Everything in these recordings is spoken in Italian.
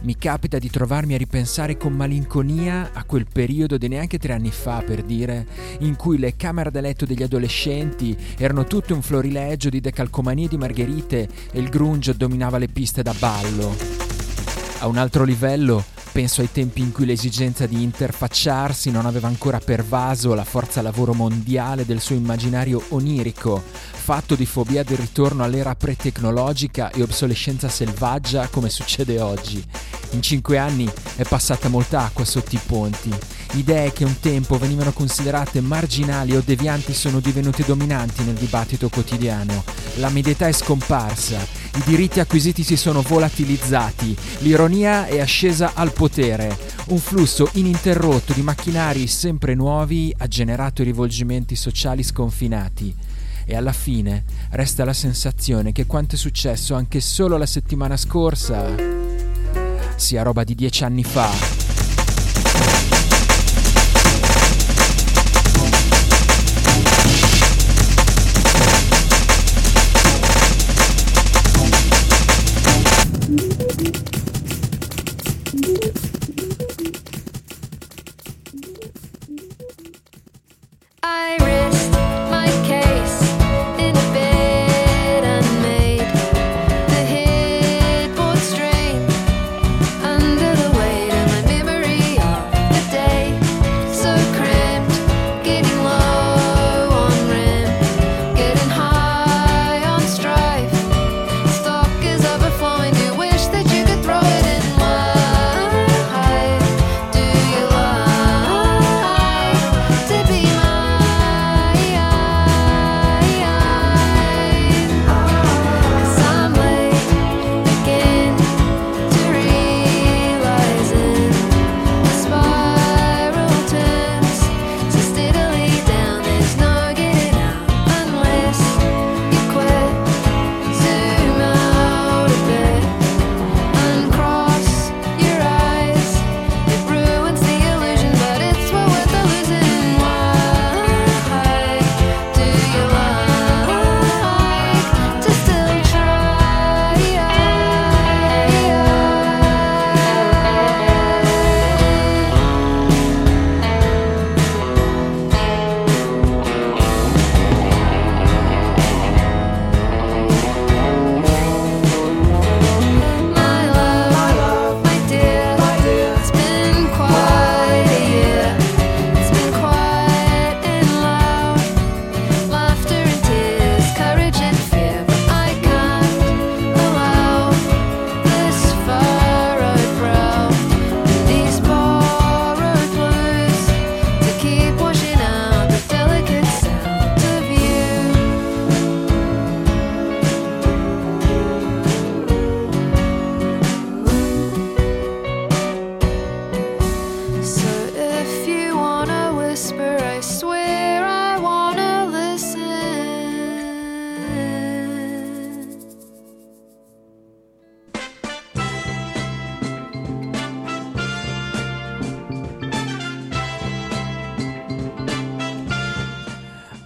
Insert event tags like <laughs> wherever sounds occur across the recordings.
Mi capita di trovarmi a ripensare con malinconia a quel periodo di neanche tre anni fa, per dire, in cui le camere da letto degli adolescenti erano tutte un florilegio di decalcomanie di margherite e il grunge dominava le piste da ballo. A un altro livello, penso ai tempi in cui l'esigenza di interfacciarsi non aveva ancora pervaso la forza lavoro mondiale del suo immaginario onirico, fatto di fobia del ritorno all'era pre-tecnologica e obsolescenza selvaggia come succede oggi. In cinque anni è passata molta acqua sotto i ponti. Idee che un tempo venivano considerate marginali o devianti sono divenute dominanti nel dibattito quotidiano. La medietà è scomparsa, i diritti acquisiti si sono volatilizzati, l'ironia è ascesa al potere. Un flusso ininterrotto di macchinari sempre nuovi ha generato rivolgimenti sociali sconfinati. E alla fine resta la sensazione che quanto è successo anche solo la settimana scorsa sia roba di dieci anni fa. I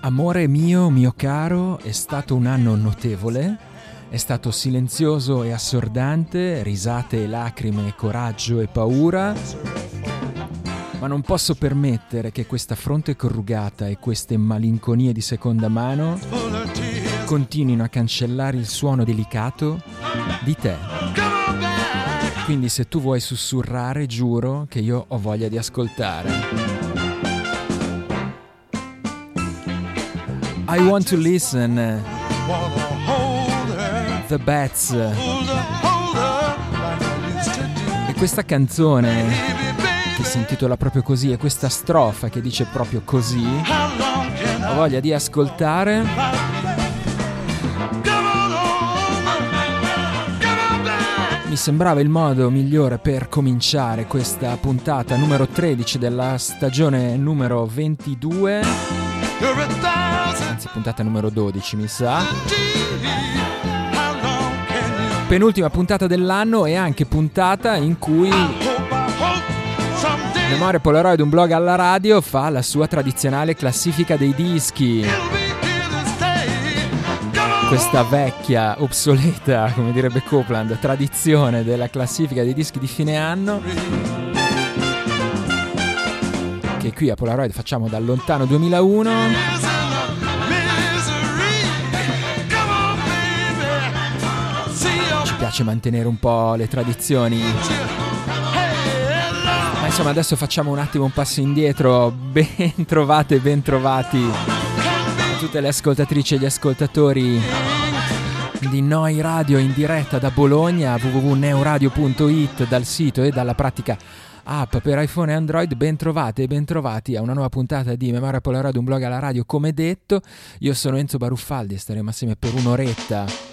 Amore mio, mio caro, è stato un anno notevole, è stato silenzioso e assordante, risate e lacrime, coraggio e paura, ma non posso permettere che questa fronte corrugata e queste malinconie di seconda mano continuino a cancellare il suono delicato di te. Quindi se tu vuoi sussurrare, giuro che io ho voglia di ascoltare. I want to listen. The Bats. E questa canzone che si intitola proprio così e questa strofa che dice proprio così, ho voglia di ascoltare mi sembrava il modo migliore per cominciare questa puntata numero 13 della stagione numero 22, You're a thousand anzi puntata numero 12 mi sa, penultima puntata dell'anno e anche puntata in cui Memoria Polaroid, un blog alla radio, fa la sua tradizionale classifica dei dischi. Questa vecchia, obsoleta, come direbbe Copeland, tradizione della classifica dei dischi di fine anno. Che qui a Polaroid facciamo dal lontano 2001. Piace mantenere un po' le tradizioni. Ma insomma, adesso facciamo un attimo un passo indietro. <laughs> Ben trovate, ben trovati a tutte le ascoltatrici e gli ascoltatori di Noi Radio in diretta da Bologna, www.neuradio.it, dal sito e dalla pratica app per iPhone e Android. Ben trovate e ben trovati a una nuova puntata di Memoria Polaroid, un blog alla radio come detto. Io sono Enzo Baruffaldi e staremo assieme per un'oretta.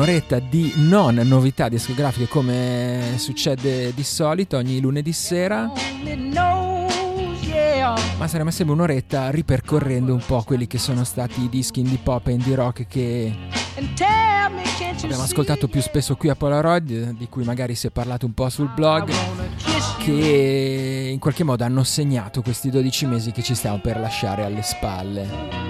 Un'oretta di non novità discografiche come succede di solito ogni lunedì sera. Ma saremo assieme un'oretta ripercorrendo un po' quelli che sono stati i dischi indie pop e indie rock che abbiamo ascoltato più spesso qui a Polaroid, di cui magari si è parlato un po' sul blog, che in qualche modo hanno segnato questi 12 mesi che ci stiamo per lasciare alle spalle.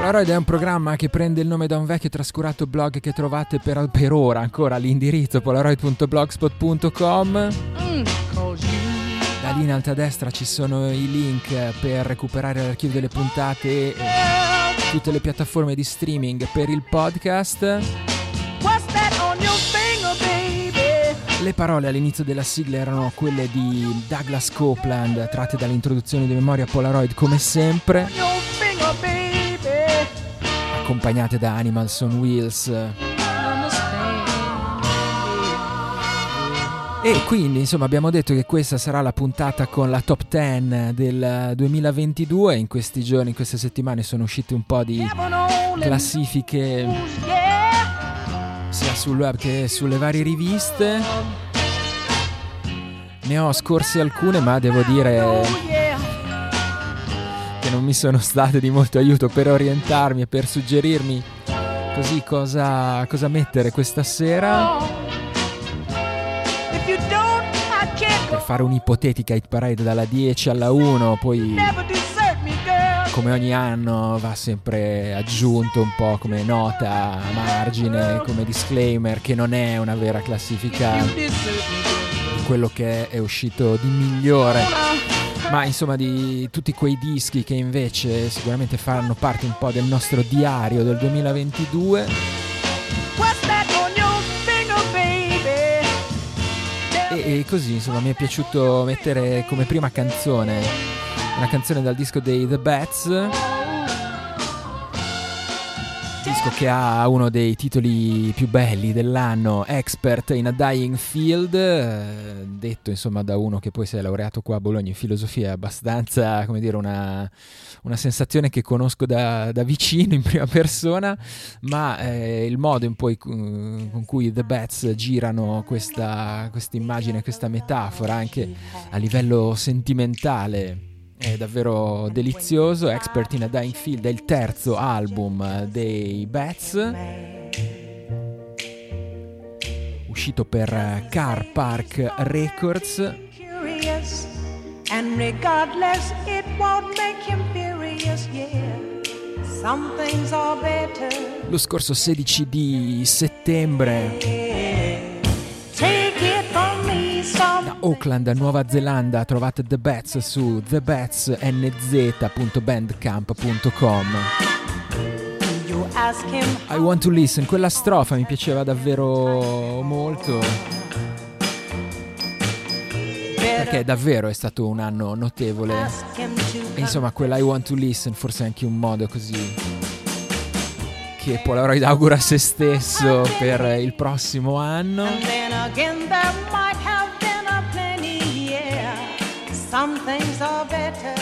Polaroid è un programma che prende il nome da un vecchio e trascurato blog che trovate per, per ora ancora all'indirizzo polaroid.blogspot.com. Da lì in alto a destra ci sono i link per recuperare l'archivio delle puntate e tutte le piattaforme di streaming per il podcast. Le parole all'inizio della sigla erano quelle di Douglas Copeland, tratte dall'introduzione di Memoria Polaroid come sempre, accompagnate da Animals on Wheels. E quindi insomma abbiamo detto che questa sarà la puntata con la top 10 del 2022. In questi giorni, in queste settimane sono uscite un po' di classifiche sia sul web che sulle varie riviste. Ne ho scorse alcune, ma devo dire che non mi sono <laughs> state di molto aiuto per orientarmi e per suggerirmi così cosa, cosa mettere questa sera. Per fare un'ipotetica hit parade dalla 10 alla 1, poi come ogni anno va sempre aggiunto un po' come nota margine, come disclaimer, che non è una vera classifica di quello che è uscito di migliore, ma insomma di tutti quei dischi che invece sicuramente faranno parte un po' del nostro diario del 2022. E, e così insomma mi è piaciuto mettere come prima canzone una canzone dal disco dei The Bats. Disco che ha uno dei titoli più belli dell'anno, Expert in a Dying Field, eh, detto insomma da uno che poi si è laureato qua a Bologna in filosofia, è abbastanza, come dire, una, una sensazione che conosco da, da vicino in prima persona, ma eh, il modo in poi con con cui The Bats girano questa, questa immagine, questa metafora anche a livello sentimentale è davvero delizioso. Expert in a Dying Field è il terzo album dei Bats. Uscito per Car Park Records. and regardless, it won't make him furious. Yeah. Lo scorso 16 di settembre da Auckland, Nuova Zelanda, trovate The Bats su thebatsnz.bandcamp.com. I want to listen, quella strofa mi piaceva davvero molto. Perché davvero è stato un anno notevole. E insomma, quella I want to listen forse è anche un modo così che Polaroid augura a se stesso per il prossimo anno. Some things are better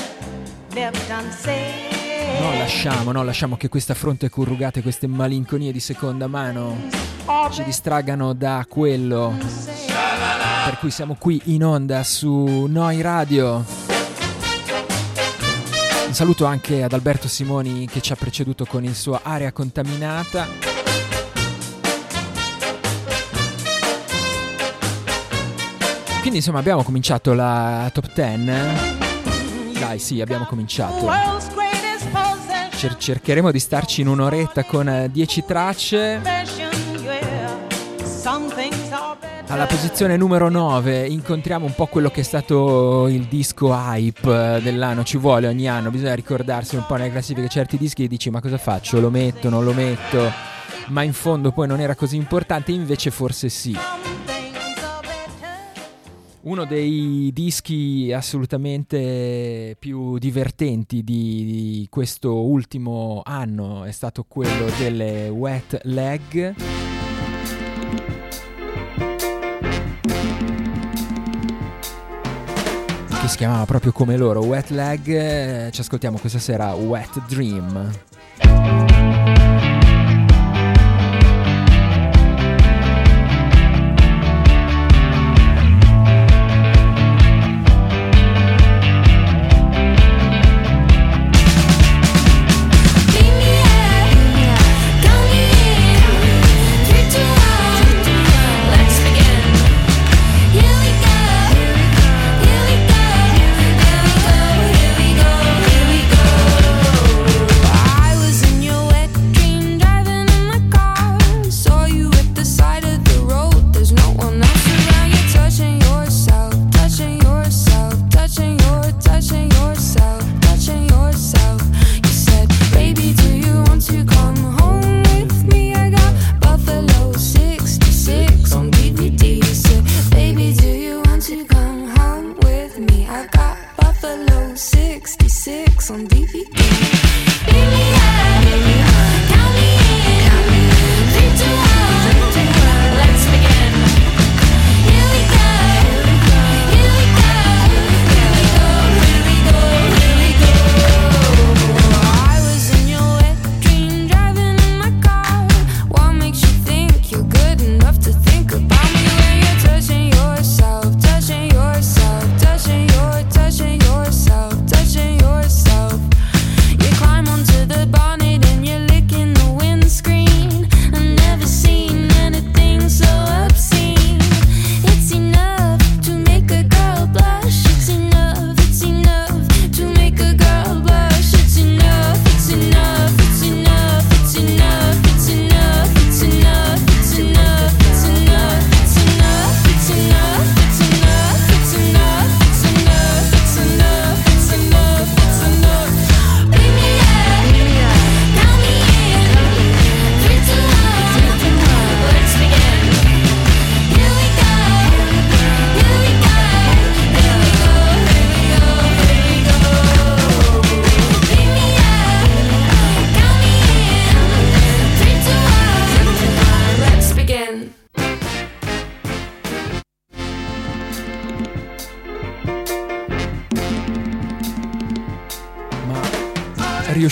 left unsaid. Non lasciamo, non lasciamo che queste affronte corrugate, queste malinconie di seconda mano ci distraggano da quello per cui siamo qui in onda su Noi Radio. Un saluto anche ad Alberto Simoni che ci ha preceduto con il suo Area Contaminata. Quindi insomma abbiamo cominciato la top 10. Dai sì, abbiamo cominciato. Cer- cercheremo di starci in un'oretta con 10 tracce. yeah. Some things are better. Alla posizione numero 9 incontriamo un po' quello che è stato il disco hype eh, dell'anno, ci vuole ogni anno, bisogna ricordarsi un po' nelle classifiche certi dischi e dici ma cosa faccio, lo metto, non lo metto, ma in fondo poi non era così importante, invece forse sì. Uno dei dischi assolutamente più divertenti di, di questo ultimo anno è stato quello delle Wet Leg. Che si chiamava proprio come loro, Wet Leg. Eh, Ci ascoltiamo questa sera Wet Dream.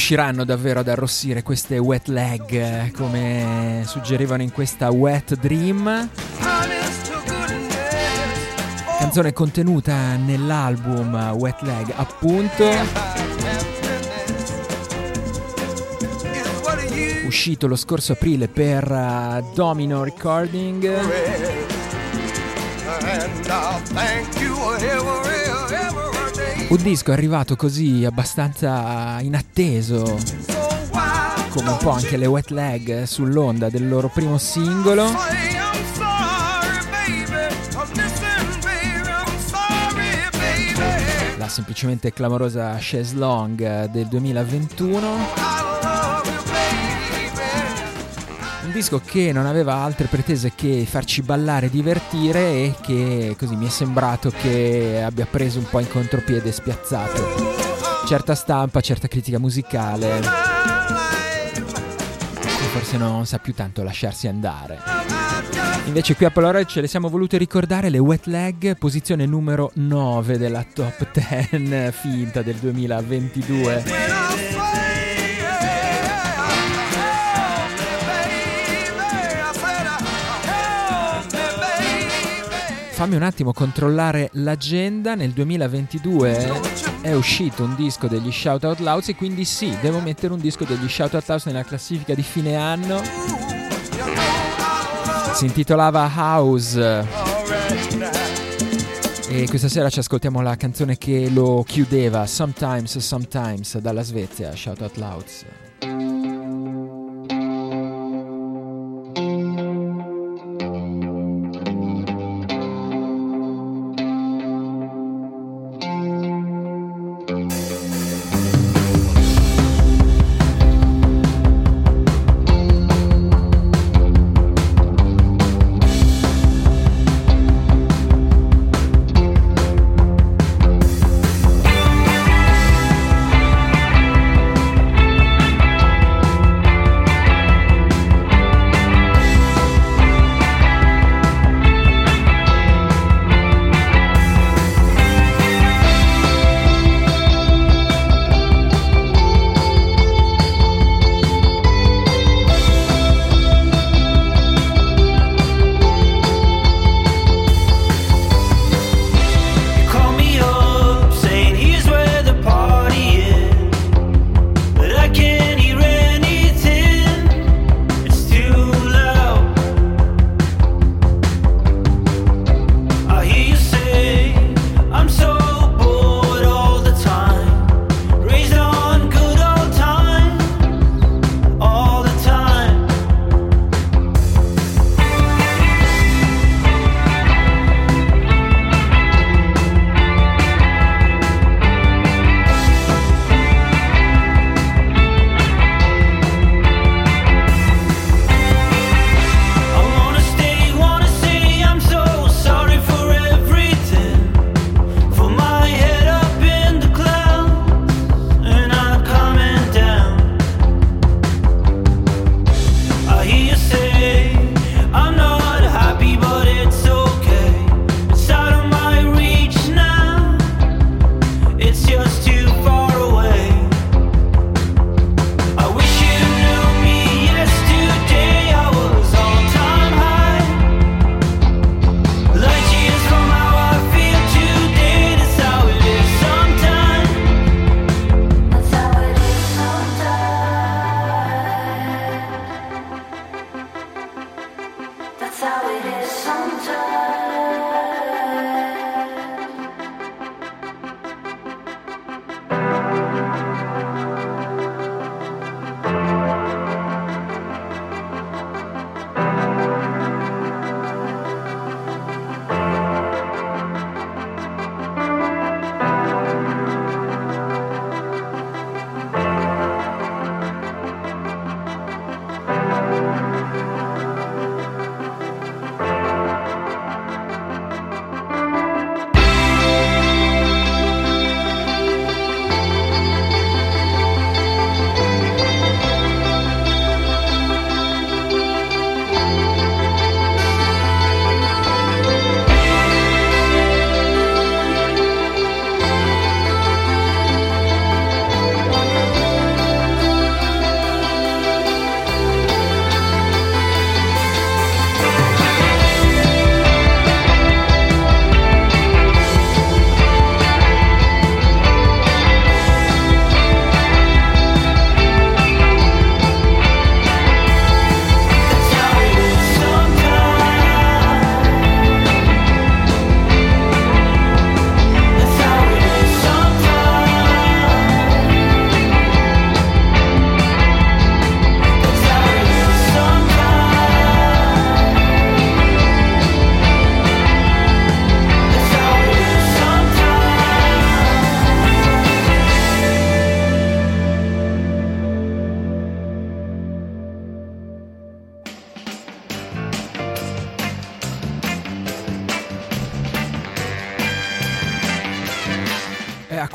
Riusciranno davvero ad arrossire queste wet leg come suggerivano in questa Wet Dream? Canzone contenuta nell'album Wet Leg, appunto, uscito lo scorso aprile per eh, Domino Recording. Un disco arrivato così abbastanza inatteso, come un po' anche le Wet Leg sull'onda del loro primo singolo. la semplicemente clamorosa Chaise Long del 2021. disco che non aveva altre pretese che farci ballare, divertire e che così mi è sembrato che abbia preso un po' in contropiede spiazzato. Certa stampa, certa critica musicale. Forse non sa più tanto lasciarsi andare. Invece qui a Polaroid ce le siamo volute ricordare le wet leg, posizione numero 9 della top <laughs> 10 finta del 2022. Fammi un attimo controllare l'agenda. Nel 2022 è uscito un disco degli Shout Out Louds e quindi sì, devo mettere un disco degli Shout Out Louds nella classifica di fine anno. Si intitolava House. E questa sera ci ascoltiamo la canzone che lo chiudeva, Sometimes, Sometimes, dalla Svezia, Shout Out Louds.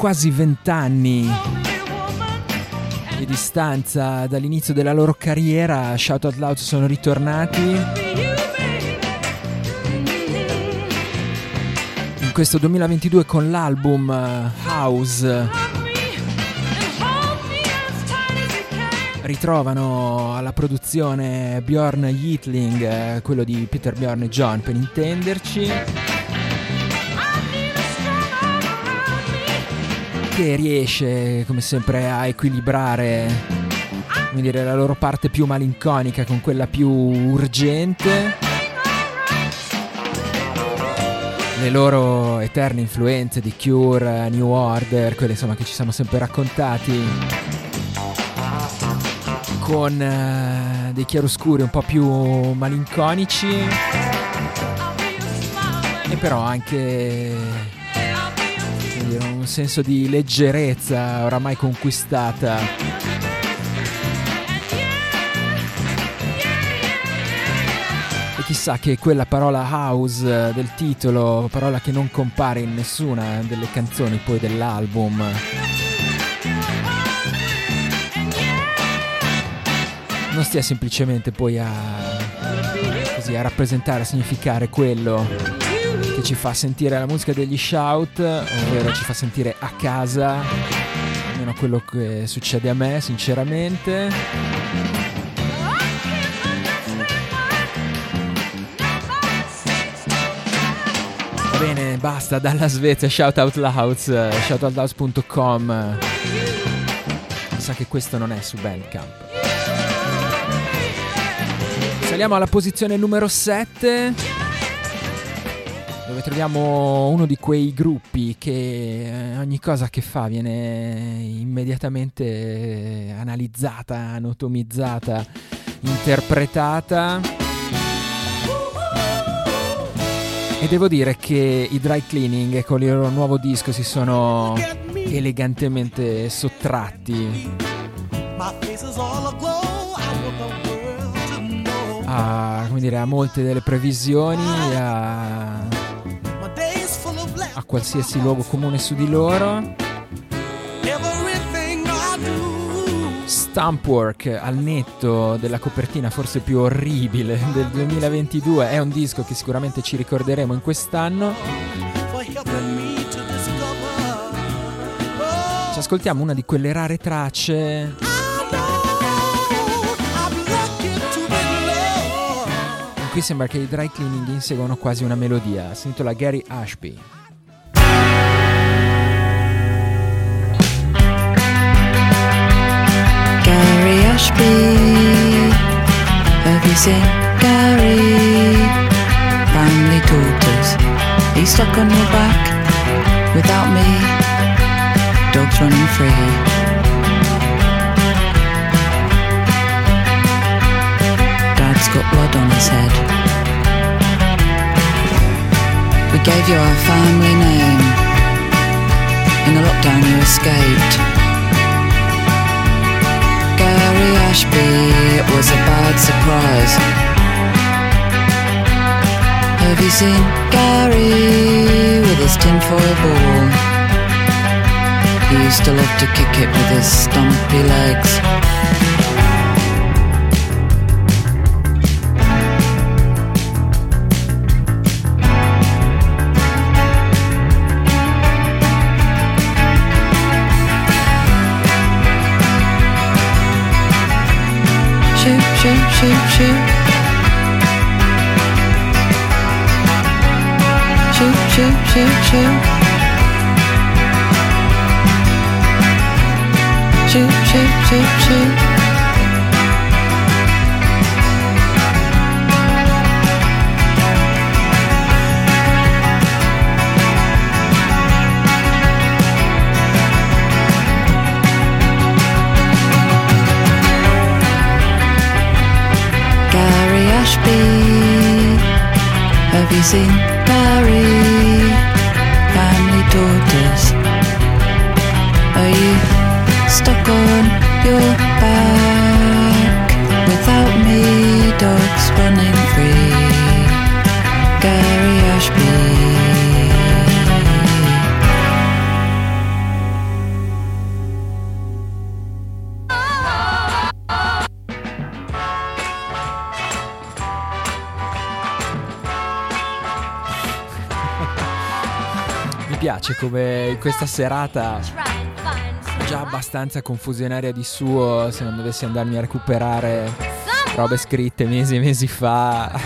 quasi vent'anni di distanza dall'inizio della loro carriera, Shout Out Loud sono ritornati. In questo 2022 con l'album eh, House ritrovano alla produzione Bjorn Yitling, eh, quello di Peter Bjorn e John per intenderci. Che riesce come sempre a equilibrare dire, la loro parte più malinconica con quella più urgente. Le loro eterne influenze di Cure, New Order, quelle insomma che ci siamo sempre raccontati, con eh, dei chiaroscuri un po' più malinconici e però anche un senso di leggerezza oramai conquistata E chissà che quella parola house del titolo, parola che non compare in nessuna delle canzoni poi dell'album. Non stia semplicemente poi a, così, a rappresentare, a significare quello che ci fa sentire la musica degli shout, ovvero ci fa sentire a casa, almeno quello che succede a me sinceramente. Va bene, basta, dalla Svezia, shout out louds, shoutoutlouds.com. Mi sa che questo non è su Bandcamp. Saliamo alla posizione numero 7, troviamo uno di quei gruppi che eh, ogni cosa che fa viene immediatamente analizzata, anatomizzata, interpretata. E devo dire che i dry cleaning con il loro nuovo disco si sono elegantemente sottratti a, come dire, a molte delle previsioni, a, qualsiasi luogo comune su di loro. Stumpwork al netto della copertina forse più orribile del 2022 è un disco che sicuramente ci ricorderemo in quest'anno. Ci ascoltiamo una di quelle rare tracce I know I'm lucky to be loved. in cui sembra che i dry cleaning inseguono quasi una melodia. Si intitola Gary Ashby. Seen Gary? Family daughters. He's stuck on your back without me. Dogs running free. Dad's got blood on his head. We gave you our family name. In the lockdown, you escaped. Ashby, was a bad surprise. Have you seen Gary with his tinfoil ball? He used to love to kick it with his stumpy legs. Shoot, shoot, shoot. Shoot, shoot, shoot, shoot. Shoot, shoot, shoot, Seen Gary? Family daughters. Are you stuck on piace come in questa serata già abbastanza confusionaria di suo se non dovessi andarmi a recuperare robe scritte mesi e mesi fa, <laughs>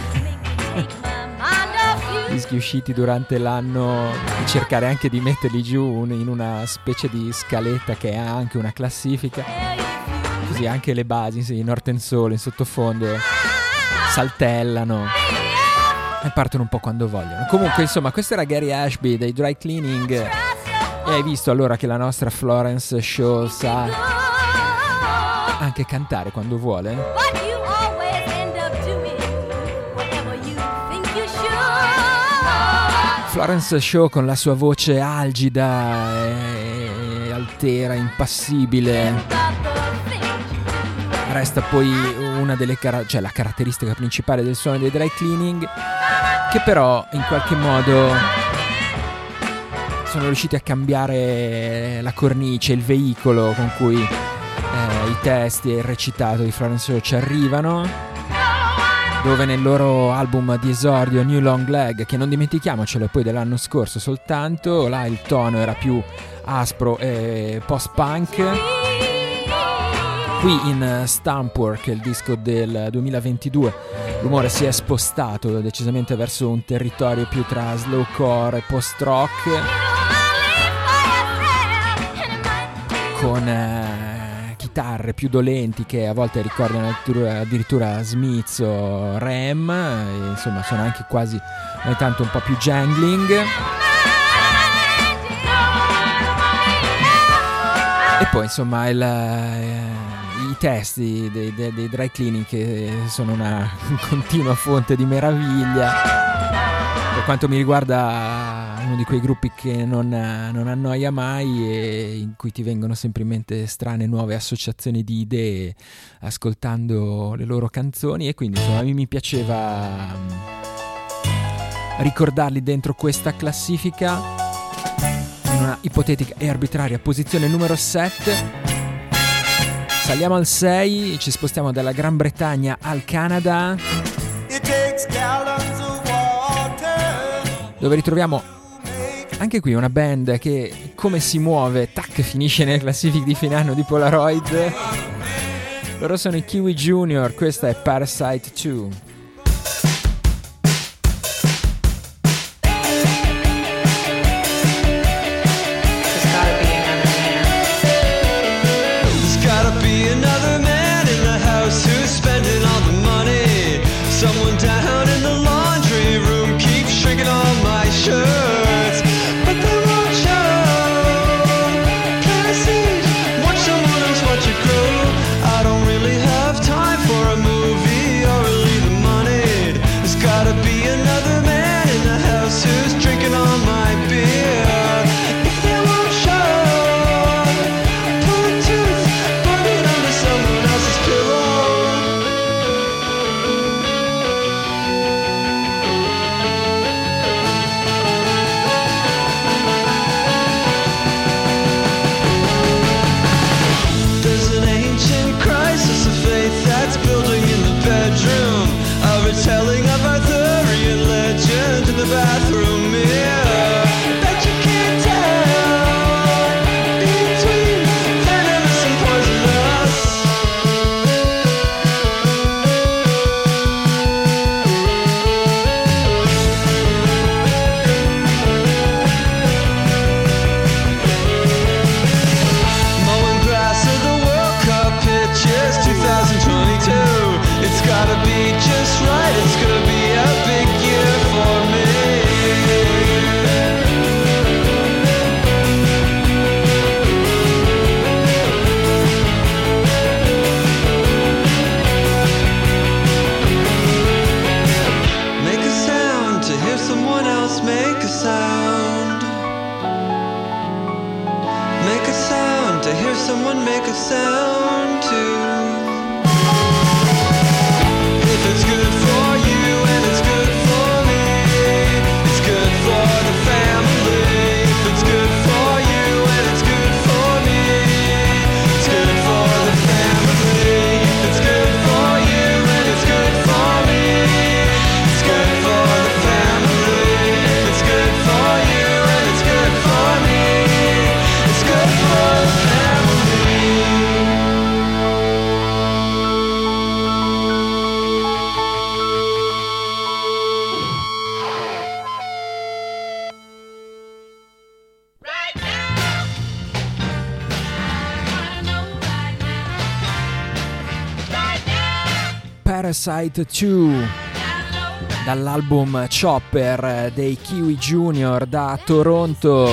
dischi usciti durante l'anno, e cercare anche di metterli giù in una specie di scaletta che ha anche una classifica, così anche le basi, sì, Northern Soul in sottofondo saltellano e partono un po' quando vogliono. Comunque, insomma, questo era Gary Ashby dei Dry Cleaning. E hai visto allora che la nostra Florence Show sa anche cantare quando vuole? Florence Show con la sua voce algida e altera, impassibile. Resta poi una delle cara- cioè la caratteristica principale del suono dei dry cleaning, che però in qualche modo sono riusciti a cambiare la cornice, il veicolo con cui eh, i testi e il recitato di Florence ci arrivano. Dove nel loro album di esordio New Long Leg, che non dimentichiamocelo, è poi dell'anno scorso soltanto, là il tono era più aspro e post-punk. Qui in eh, Stumpwork, il disco del 2022, l'umore si è spostato decisamente verso un territorio più tra slowcore e post-rock, con eh, chitarre più dolenti che a volte ricordano addirittura, addirittura Smith o Ram, e, insomma sono anche quasi ogni tanto un po' più jangling. E poi insomma il, eh, i testi dei, dei- dei dry cleaning che sono una <laughs> continua fonte di meraviglia. Per quanto mi riguarda uno di quei gruppi che non, non annoia mai e in cui ti vengono sempre in mente strane nuove associazioni di idee ascoltando le loro canzoni e quindi insomma a me mi piaceva mm, ricordarli dentro questa classifica in una ipotetica e arbitraria posizione numero 7. Saliamo al 6, ci spostiamo dalla Gran Bretagna al Canada, dove ritroviamo anche qui una band che come si muove, tac, finisce nelle classifiche di fine anno di Polaroid. Loro sono i Kiwi Junior, questa è Parasite 2. Parasite 2 dall'album Chopper dei Kiwi Junior da Toronto,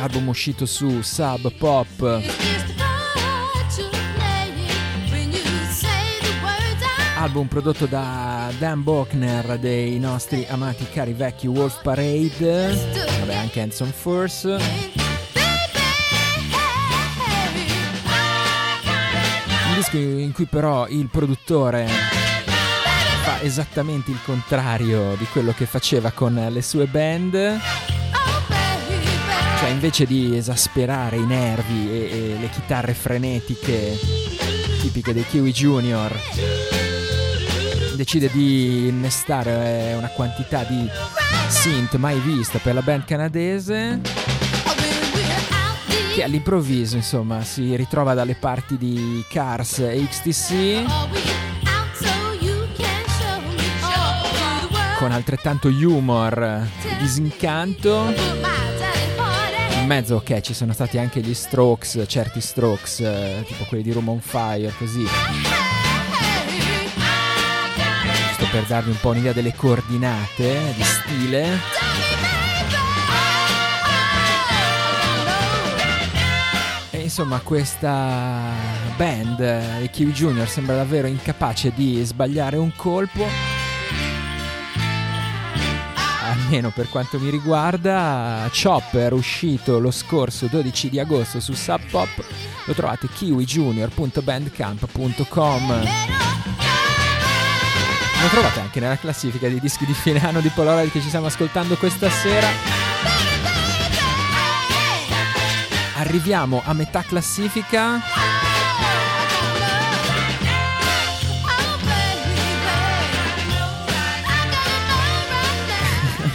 album uscito su Sub Pop, album prodotto da Dan Bochner dei nostri amati cari vecchi Wolf Parade, vabbè anche Hanson Force. Disco in cui però il produttore fa esattamente il contrario di quello che faceva con le sue band. Cioè invece di esasperare i nervi e, e le chitarre frenetiche tipiche dei Kiwi Junior, decide di innestare una quantità di synth mai vista per la band canadese che all'improvviso insomma si ritrova dalle parti di Cars e XTC con altrettanto humor e disincanto. In mezzo ok ci sono stati anche gli strokes certi strokes eh, tipo quelli di Room on Fire così. Giusto per darvi un po' un'idea delle coordinate di stile insomma questa band, eh, i Kiwi Junior, sembra davvero incapace di sbagliare un colpo. Almeno per quanto mi riguarda, Chopper uscito lo scorso 12 di agosto su Sub Pop, lo trovate kiwijunior.bandcamp.com. Lo trovate anche nella classifica dei dischi di fine anno di Polaroid che ci stiamo ascoltando questa sera. Arriviamo a metà classifica. <laughs>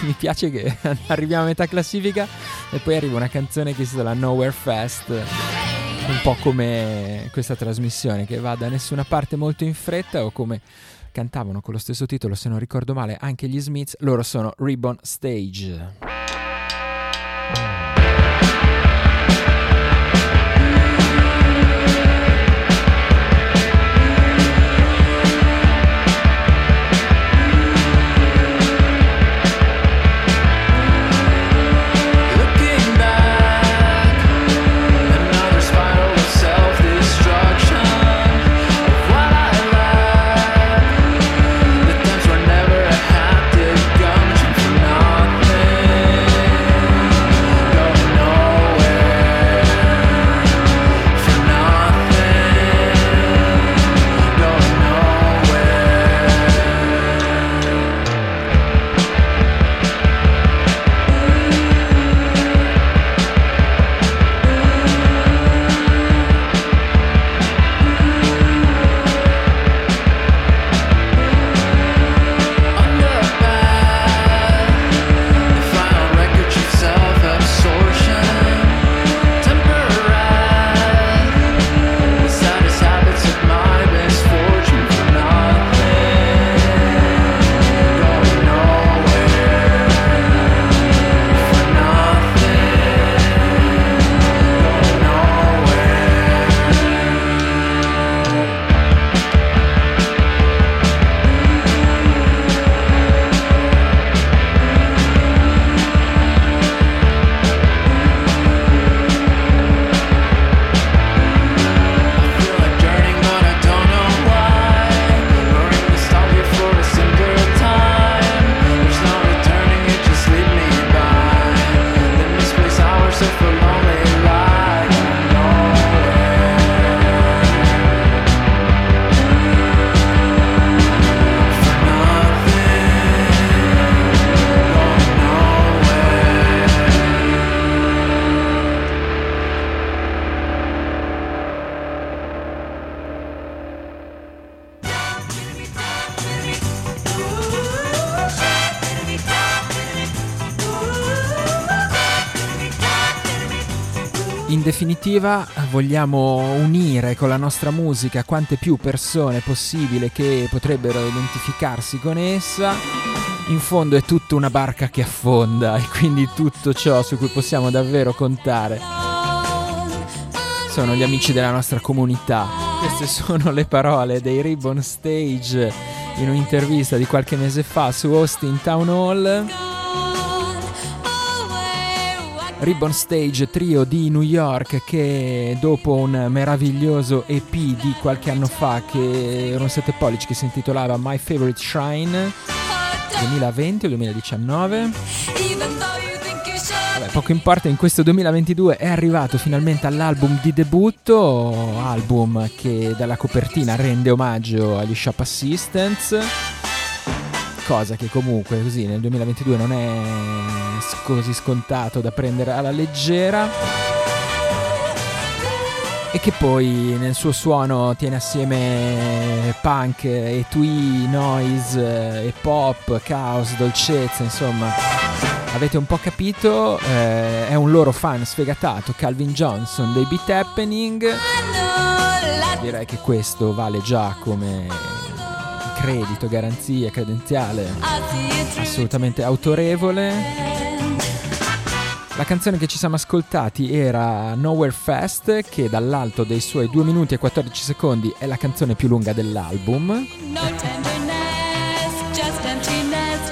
Mi piace che <laughs> arriviamo a metà classifica e poi arriva una canzone che si chiama Nowhere Fest. Un po' come questa trasmissione che va da nessuna parte molto in fretta o come cantavano con lo stesso titolo, se non ricordo male, anche gli Smiths. Loro sono Ribbon Stage. Definitiva vogliamo unire con la nostra musica quante più persone possibile che potrebbero identificarsi con essa. In fondo è tutta una barca che affonda e quindi tutto ciò su cui possiamo davvero contare sono gli amici della nostra comunità. Queste sono le parole dei Ribbon Stage in un'intervista di qualche mese fa su Austin Town Hall. Ribbon Stage, trio di New York che dopo un meraviglioso EP di qualche anno fa che erano 7 pollici che si intitolava My Favorite Shrine 2020 o 2019 Vabbè, poco importa, in questo 2022 è arrivato finalmente all'album di debutto, album che dalla copertina rende omaggio agli Shop Assistants, cosa che comunque così nel 2022 non è così scontato da prendere alla leggera. E che poi nel suo suono tiene assieme punk e twee, noise e pop, caos, dolcezza, insomma avete un po' capito, eh, è un loro fan sfegatato, Calvin Johnson dei Beat Happening. Direi che questo vale già come credito, garanzia, credenziale assolutamente autorevole. La canzone che ci siamo ascoltati era Nowhere Fast, che dall'alto dei suoi 2 minuti e 14 secondi è la canzone più lunga dell'album.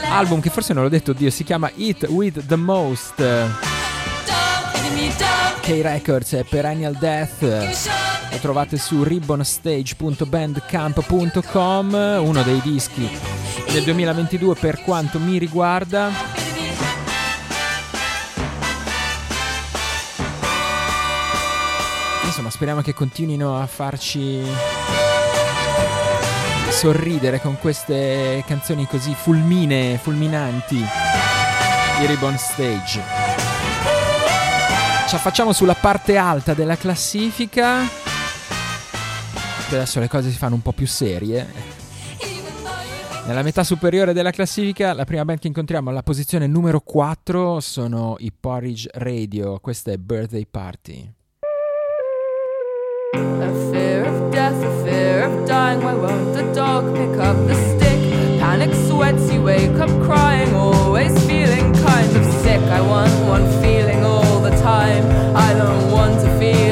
Album che forse non l'ho detto, Dio, si chiama It With The Most. K-Records e Perennial Death. Lo trovate su ribbonstage.bandcamp.com, uno dei dischi del 2022 per quanto mi riguarda. Insomma, speriamo che continuino a farci sorridere con queste canzoni così fulmine, fulminanti di Ribbon Stage. Ci affacciamo sulla parte alta della classifica. Adesso le cose si fanno un po' più serie. Nella metà superiore della classifica, la prima band che incontriamo alla posizione numero 4 sono i Porridge Radio. Questa è Birthday Party. A fear of death, a fear of dying. Why won't the dog pick up the stick? Panic sweats, you wake up crying, always feeling kind of sick. I want one feeling time. I don't want to feel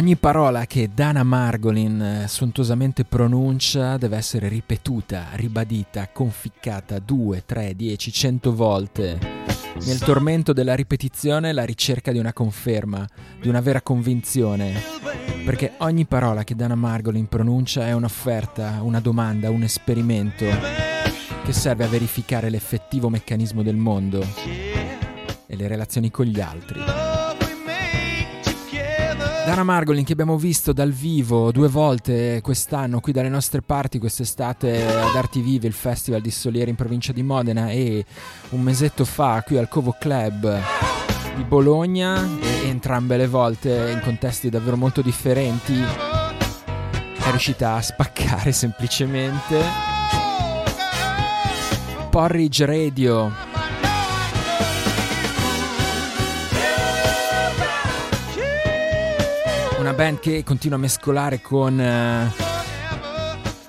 Ogni parola che Dana Margolin eh, sontuosamente pronuncia deve essere ripetuta, ribadita, conficcata due, tre, dieci, cento volte. Nel tormento della ripetizione la ricerca di una conferma, di una vera convinzione. Perché ogni parola che Dana Margolin pronuncia è un'offerta, una domanda, un esperimento che serve a verificare l'effettivo meccanismo del mondo e le relazioni con gli altri. Dana Margolin che abbiamo visto dal vivo due volte quest'anno qui dalle nostre parti quest'estate ad Arti Vive, il festival di Solieri in provincia di Modena e un mesetto fa qui al Covo Club di Bologna e entrambe le volte in contesti davvero molto differenti è riuscita a spaccare <laughs> semplicemente. Porridge Radio una band che continua a mescolare con eh,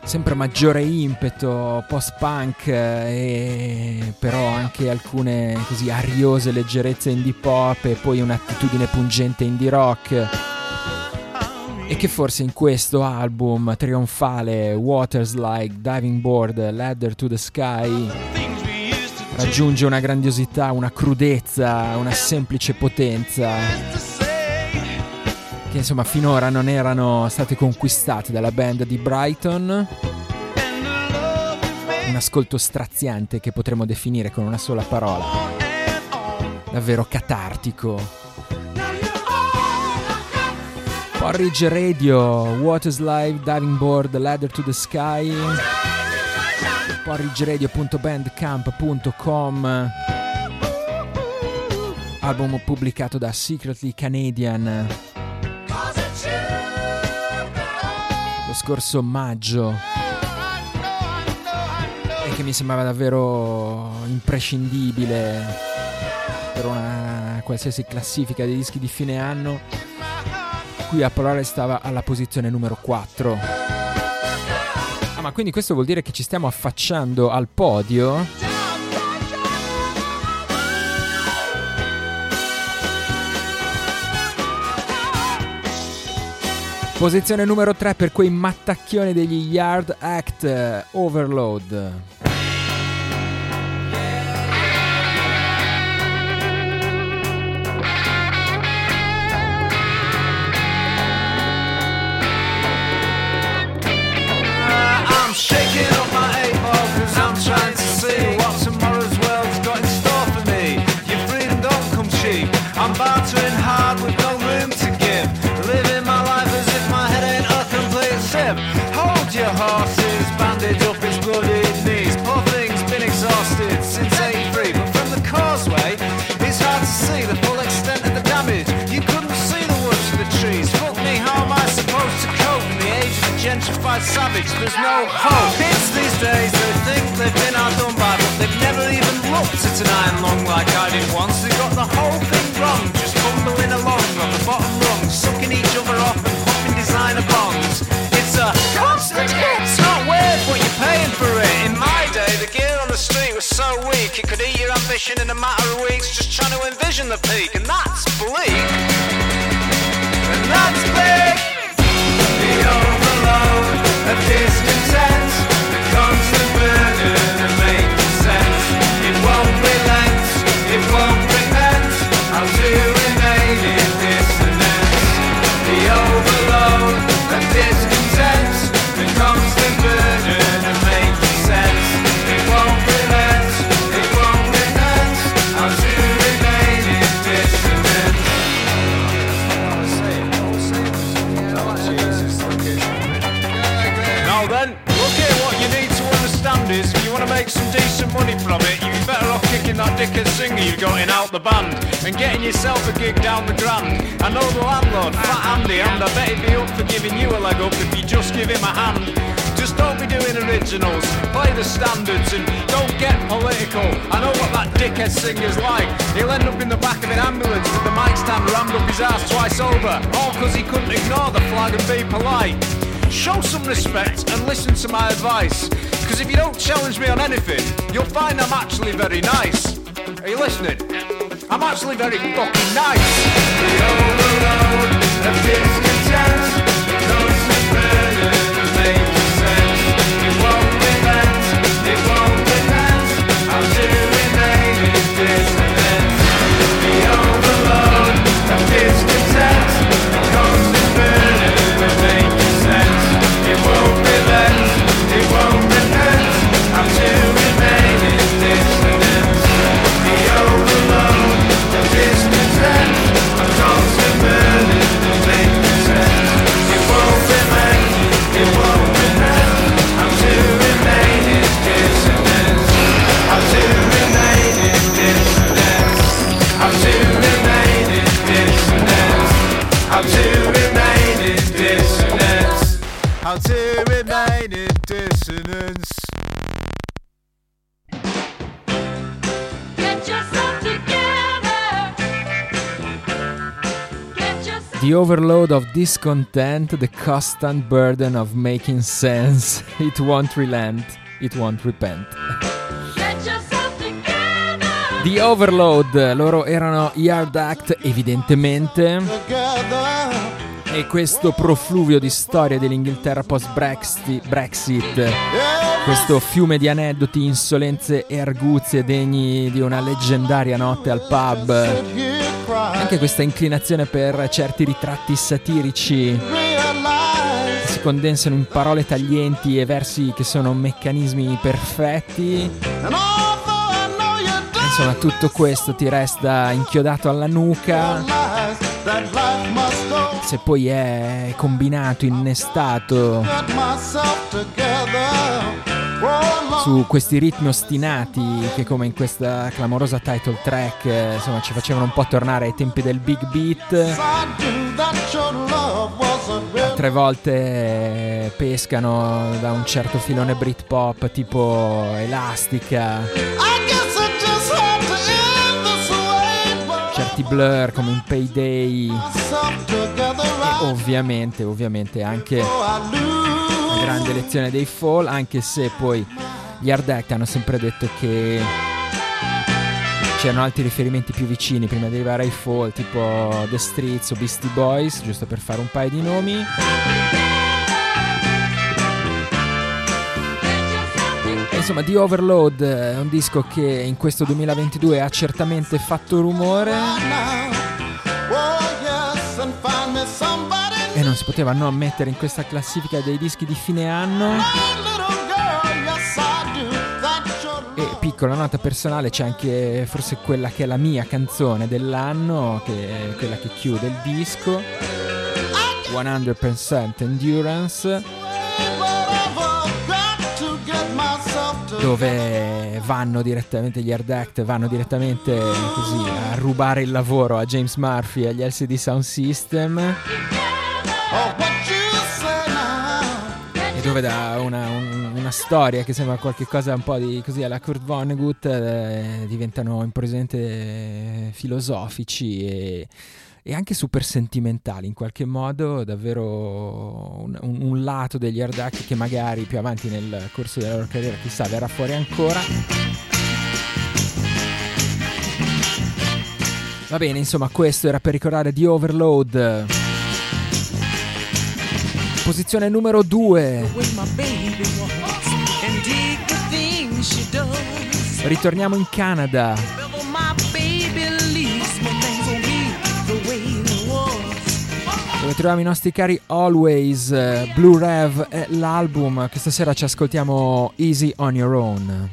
sempre maggiore impeto post-punk eh, e però anche alcune così ariose leggerezze indie pop e poi un'attitudine pungente indie rock. E che forse in questo album trionfale Waters Like Diving Board Ladder to the Sky raggiunge una grandiosità, una crudezza, una semplice potenza che insomma finora non erano state conquistate dalla band di Brighton. Un ascolto straziante che potremmo definire con una sola parola. Davvero catartico. Porridge Radio, Waters Live, Diving Board, Ladder to the Sky. porridgeradio.bandcamp.com Album pubblicato da Secretly Canadian lo scorso maggio e che mi sembrava davvero imprescindibile per una qualsiasi classifica dei dischi di fine anno. Qui a Polare stava alla posizione numero 4. Ah, ma quindi questo vuol dire che ci stiamo affacciando al podio? Posizione numero 3 per quei mattacchioni degli Yard Act eh, Overload. Gentrified? There's no hope. Kids these days, they think they've been outdone by, but they've never even looked at an iron lung like I did once. They got the whole thing wrong, just bumbling along on the bottom rung, sucking each other off and popping designer bongs. It's a constant hit. It's not weird what you're paying for it. In my day, the gear on the street was so weak it could eat your ambition in a matter of weeks. Just trying to envision the peak, and that's bleak. And that's big. The overload of dickhead singer you've got in out the band and getting yourself a gig down the grand. I know the landlord, Fat Andy, and I bet he'd be up for giving you a leg up if you just give him a hand. Just don't be doing originals, play the standards and don't get political. I know what that dickhead singer's like. He'll end up in the back of an ambulance with the mic stand rammed up his ass twice over, all because he couldn't ignore the flag and be polite. Show some respect and listen to my advice. Because if you don't challenge me on anything, you'll find I'm actually very nice. Are you listening? I'm actually very fucking nice. The overload of. Overload of discontent, the constant burden of making sense. <laughs> It won't relent, it won't repent. The overload, loro erano Yard Act evidentemente. E questo profluvio di storia dell'Inghilterra post-Brexit, Brexit, questo fiume di aneddoti, insolenze e arguzie degni di una leggendaria notte al pub, anche questa inclinazione per certi ritratti satirici si condensano in parole taglienti e versi che sono meccanismi perfetti. Insomma, tutto questo ti resta inchiodato alla nuca. Se poi è combinato, innestato su questi ritmi ostinati che come in questa clamorosa title track eh, insomma ci facevano un po' tornare ai tempi del big beat. Altre volte eh, pescano da un certo filone Britpop tipo Elastica. Certi blur come in Payday. E ovviamente ovviamente anche grande lezione dei Fall anche se poi gli Hard Act hanno sempre detto che c'erano altri riferimenti più vicini prima di arrivare ai Fall tipo The Streets o Beastie Boys giusto per fare un paio di nomi E Insomma, The Overload è un disco che in questo 2022 ha certamente fatto rumore e non si poteva non mettere in questa classifica dei dischi di fine anno. Piccola nota personale, c'è anche forse quella che è la mia canzone dell'anno, che è quella che chiude il disco. 100% Endurance. dove vanno direttamente gli Hard Act, vanno direttamente così a rubare il lavoro a James Murphy e agli LCD Sound System. E dove da una, un- una storia che sembra qualcosa un po' di così alla Kurt Vonnegut eh, diventano improvvisamente filosofici e, e anche super sentimentali in qualche modo, davvero un, un- un lato degli Hard che magari più avanti nel corso della loro carriera chissà verrà fuori ancora. Va bene, insomma, questo era per ricordare di Overload. Posizione numero 2. Ritorniamo in Canada. Dove troviamo i nostri cari Always, Blue Rev e l'album. Questa sera ci ascoltiamo Easy on Your Own.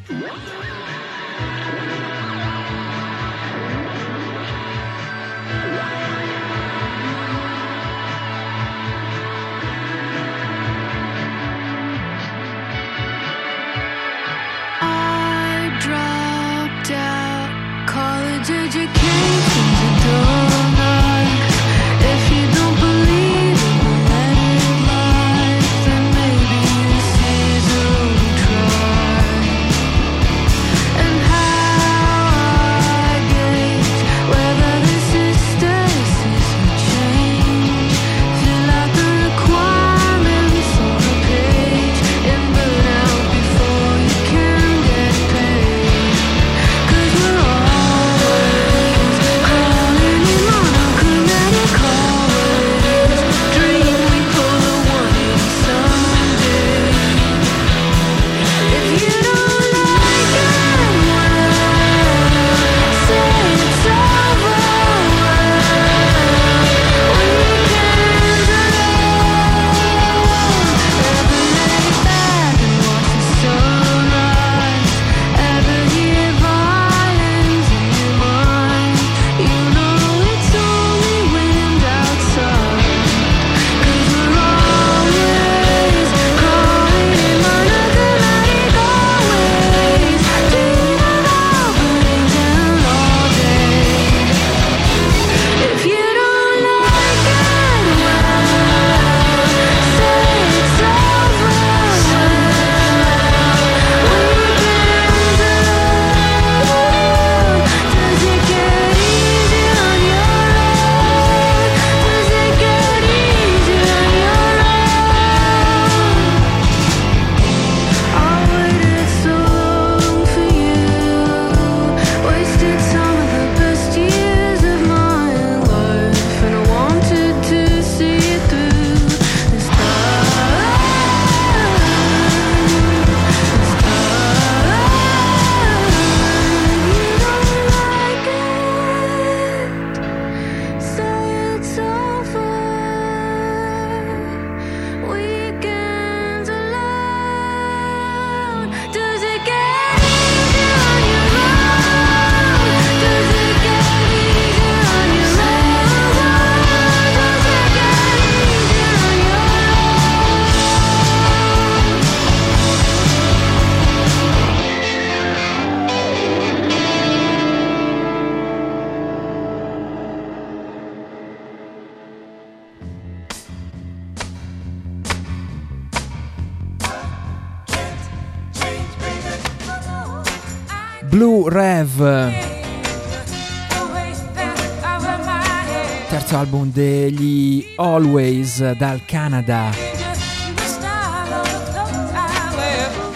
Always dal Canada.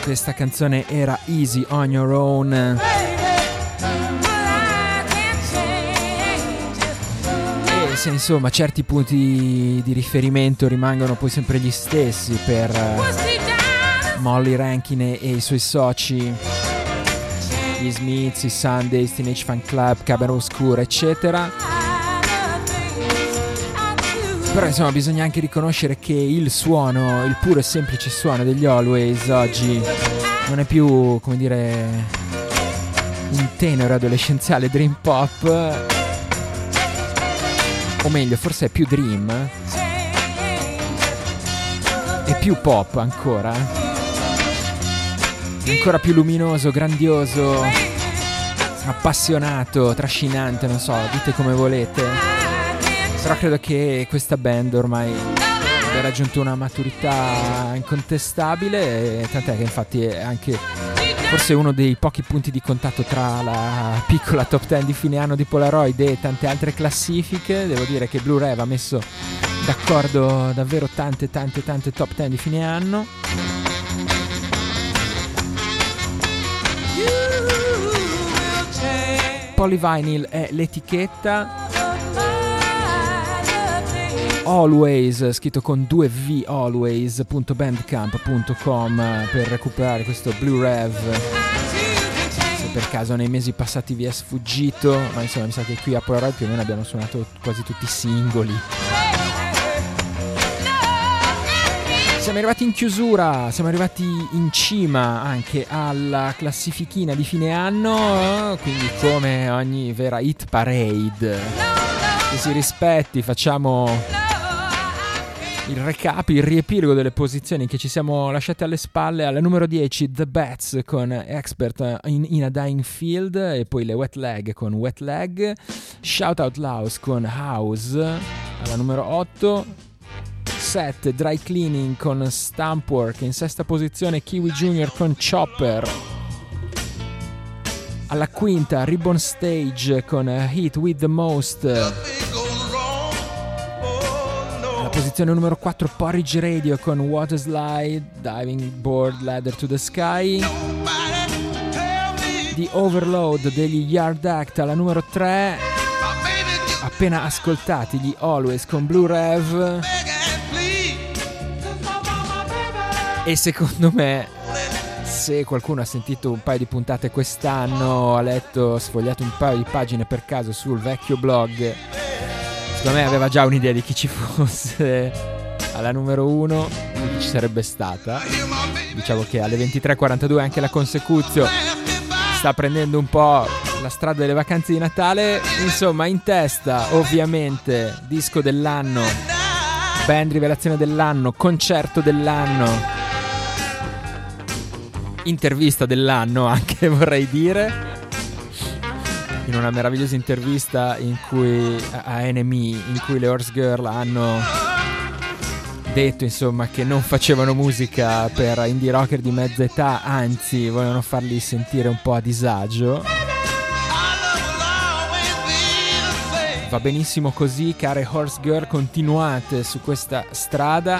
Questa canzone era Easy on Your Own. E se insomma certi punti di riferimento rimangono poi sempre gli stessi per eh, Molly Rankin e, i suoi soci, gli Smiths, i Sundays, Teenage Fan Club, Cabero Oscura, eccetera. Però insomma bisogna anche riconoscere che il suono, il puro e semplice suono degli Always oggi non è più, come dire, un tenore adolescenziale dream pop, o meglio, forse è più dream, è più pop ancora, è ancora più luminoso, grandioso, appassionato, trascinante, non so, dite come volete. Però credo che questa band ormai abbia raggiunto una maturità incontestabile, tant'è che infatti è anche forse uno dei pochi punti di contatto tra la piccola top 10 di fine anno di Polaroid e tante altre classifiche. Devo dire che Blu-ray aveva messo d'accordo davvero tante tante tante top 10 di fine anno. Polyvinyl è l'etichetta. Always, scritto con 2V always.bandcamp.com per recuperare questo Blue Rev. Se per caso nei mesi passati vi è sfuggito, ma insomma mi sa che qui a Polaroid più o meno abbiamo suonato quasi tutti i singoli. Siamo arrivati in chiusura, siamo arrivati in cima anche alla classifichina di fine anno, quindi come ogni vera hit parade. Che si rispetti, facciamo il recap, il riepilogo delle posizioni che ci siamo lasciate alle spalle. Alla numero 10 The Bats con Expert in, in a Dying Field e poi le Wet Leg con Wet Leg. Shout Out Loud con House alla numero 8. 7 Dry Cleaning con Stampwork in sesta posizione Kiwi Jr. con Chopper. Alla quinta Ribbon Stage con Hit with the Most. Posizione numero 4 Porridge Radio con Water Slide, Diving Board Ladder to the Sky. The Overload degli Yard Act alla numero 3. Appena ascoltati gli Always con Blue Rev. E secondo me, se qualcuno ha sentito un paio di puntate quest'anno, ha letto, sfogliato un paio di pagine per caso sul vecchio blog, secondo me aveva già un'idea di chi ci <laughs> fosse alla numero 1, di chi ci sarebbe stata. Diciamo che alle 23.42 anche la Consecuzio sta prendendo un po' la strada delle vacanze di Natale. Insomma, in testa, ovviamente, disco dell'anno, band rivelazione dell'anno, concerto dell'anno intervista dell'anno <laughs> anche vorrei dire in una meravigliosa intervista in cui a NME in cui le Horse Girl hanno detto insomma che non facevano musica per indie rocker di mezza età anzi volevano farli sentire un po' a disagio. Va benissimo così care Horse Girl continuate su questa strada.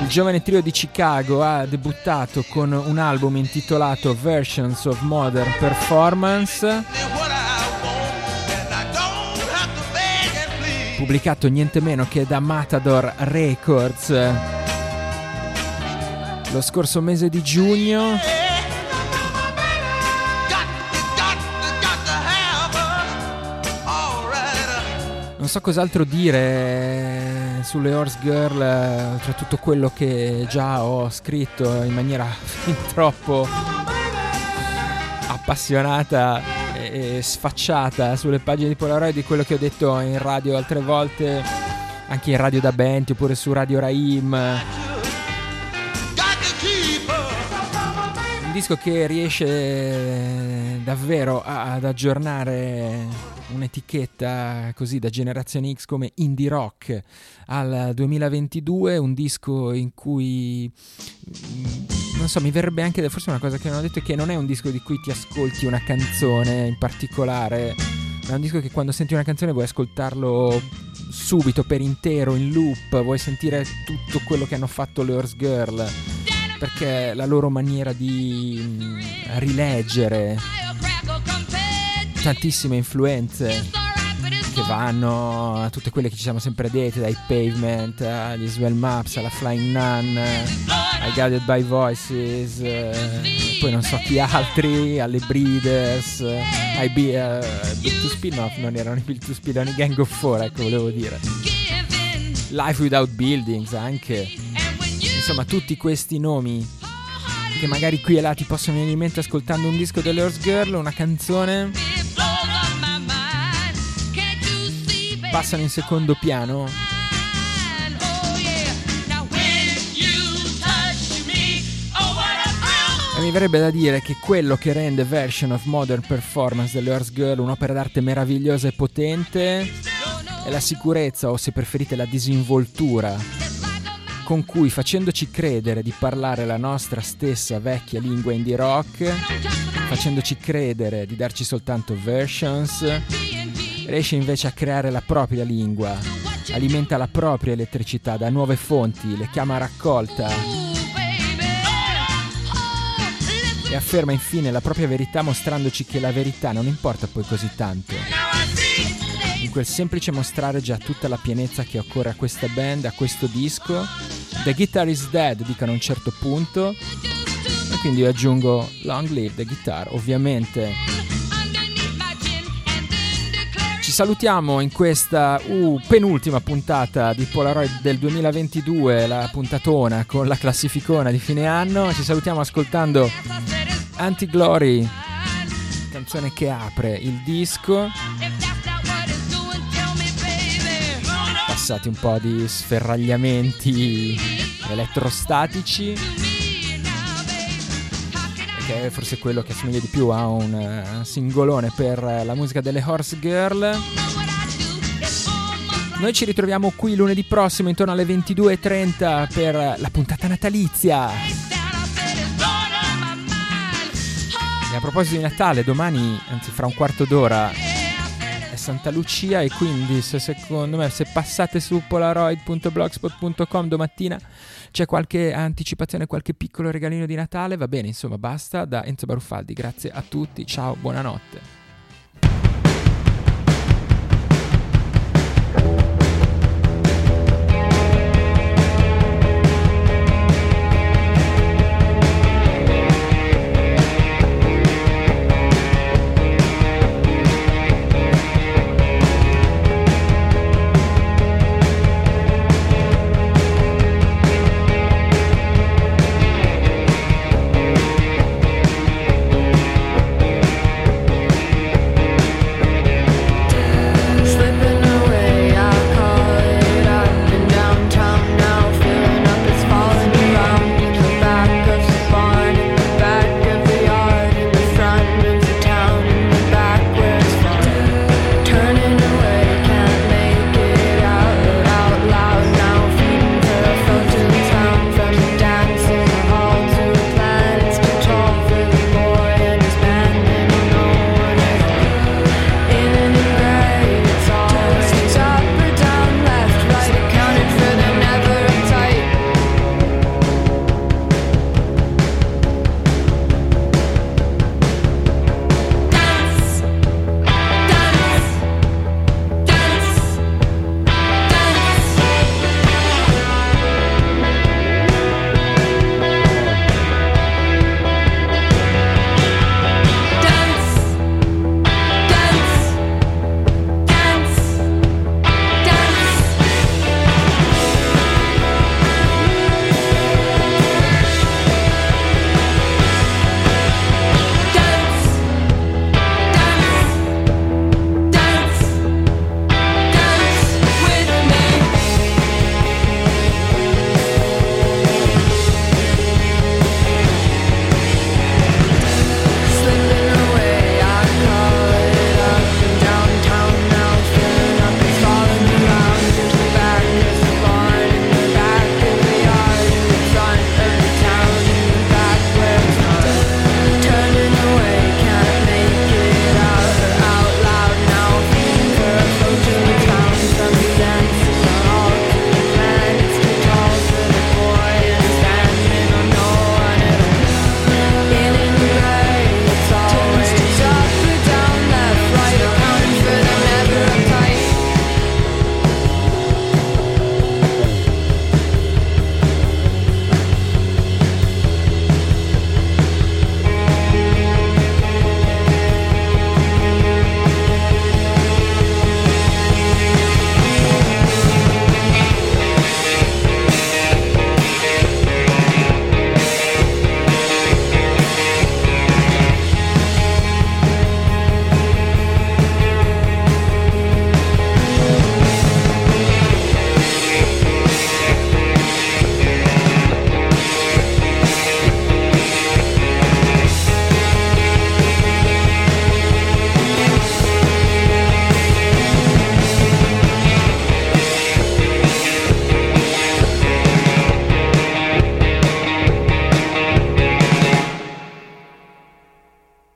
Il giovane trio di Chicago ha debuttato con un album intitolato Versions of Modern Performance, pubblicato niente meno che da Matador Records lo scorso mese di giugno. Non so cos'altro dire sulle Horse Girl, tra tutto quello che già ho scritto in maniera fin <laughs> troppo appassionata e sfacciata sulle pagine di Polaroid di quello che ho detto in radio altre volte, anche in radio da Benti oppure su Radio Raim. Un disco che riesce davvero ad aggiornare un'etichetta così da generazione X come indie rock al 2022, un disco in cui mm, non so, mi verrebbe anche forse una cosa che non ho detto è che non è un disco di cui ti ascolti una canzone in particolare, ma è un disco che quando senti una canzone vuoi ascoltarlo subito per intero in loop, vuoi sentire tutto quello che hanno fatto le Horse Girl perché la loro maniera di mm, rileggere tantissime influenze che vanno a tutte quelle che ci siamo sempre dette, dai Pavement agli Swell Maps alla Flying Nun, ai Guided by Voices, eh, poi non so chi altri, alle Breeders, ai B- eh, Bill to Speed, no, non erano i Bill to Speed, erano i Gang of Four, ecco, volevo dire. Life Without Buildings anche. Insomma, tutti questi nomi che magari qui e là ti possono venire in mente ascoltando un disco delle Horse Girl, una canzone, passano in secondo piano. E mi verrebbe da dire che quello che rende Version of Modern Performance delle Girl un'opera d'arte meravigliosa e potente è la sicurezza o se preferite la disinvoltura con cui facendoci credere di parlare la nostra stessa vecchia lingua indie rock, facendoci credere di darci soltanto versions, riesce invece a creare la propria lingua, alimenta la propria elettricità da nuove fonti, le chiama raccolta e afferma infine la propria verità mostrandoci che la verità non importa poi così tanto. In quel semplice mostrare già tutta la pienezza che occorre a questa band, a questo disco, The Guitar is Dead dicono a un certo punto, e quindi io aggiungo Long Live the Guitar, ovviamente. Salutiamo in questa uh, penultima puntata di Polaroid del 2022, la puntatona con la classificona di fine anno. Ci salutiamo ascoltando Anti-Glory, canzone che apre il disco. Passati un po' di sferragliamenti elettrostatici. Che è forse quello che assomiglia di più a un eh, singolone per eh, la musica delle Horse Girl. Noi ci ritroviamo qui lunedì prossimo intorno alle 22.30 per la puntata natalizia. E a proposito di Natale, domani, anzi fra un quarto d'ora, è Santa Lucia e quindi se secondo me se passate su polaroid.blogspot.com domattina c'è qualche anticipazione, qualche piccolo regalino di Natale, va bene, insomma basta, da Enzo Baruffaldi, grazie a tutti, ciao, buonanotte.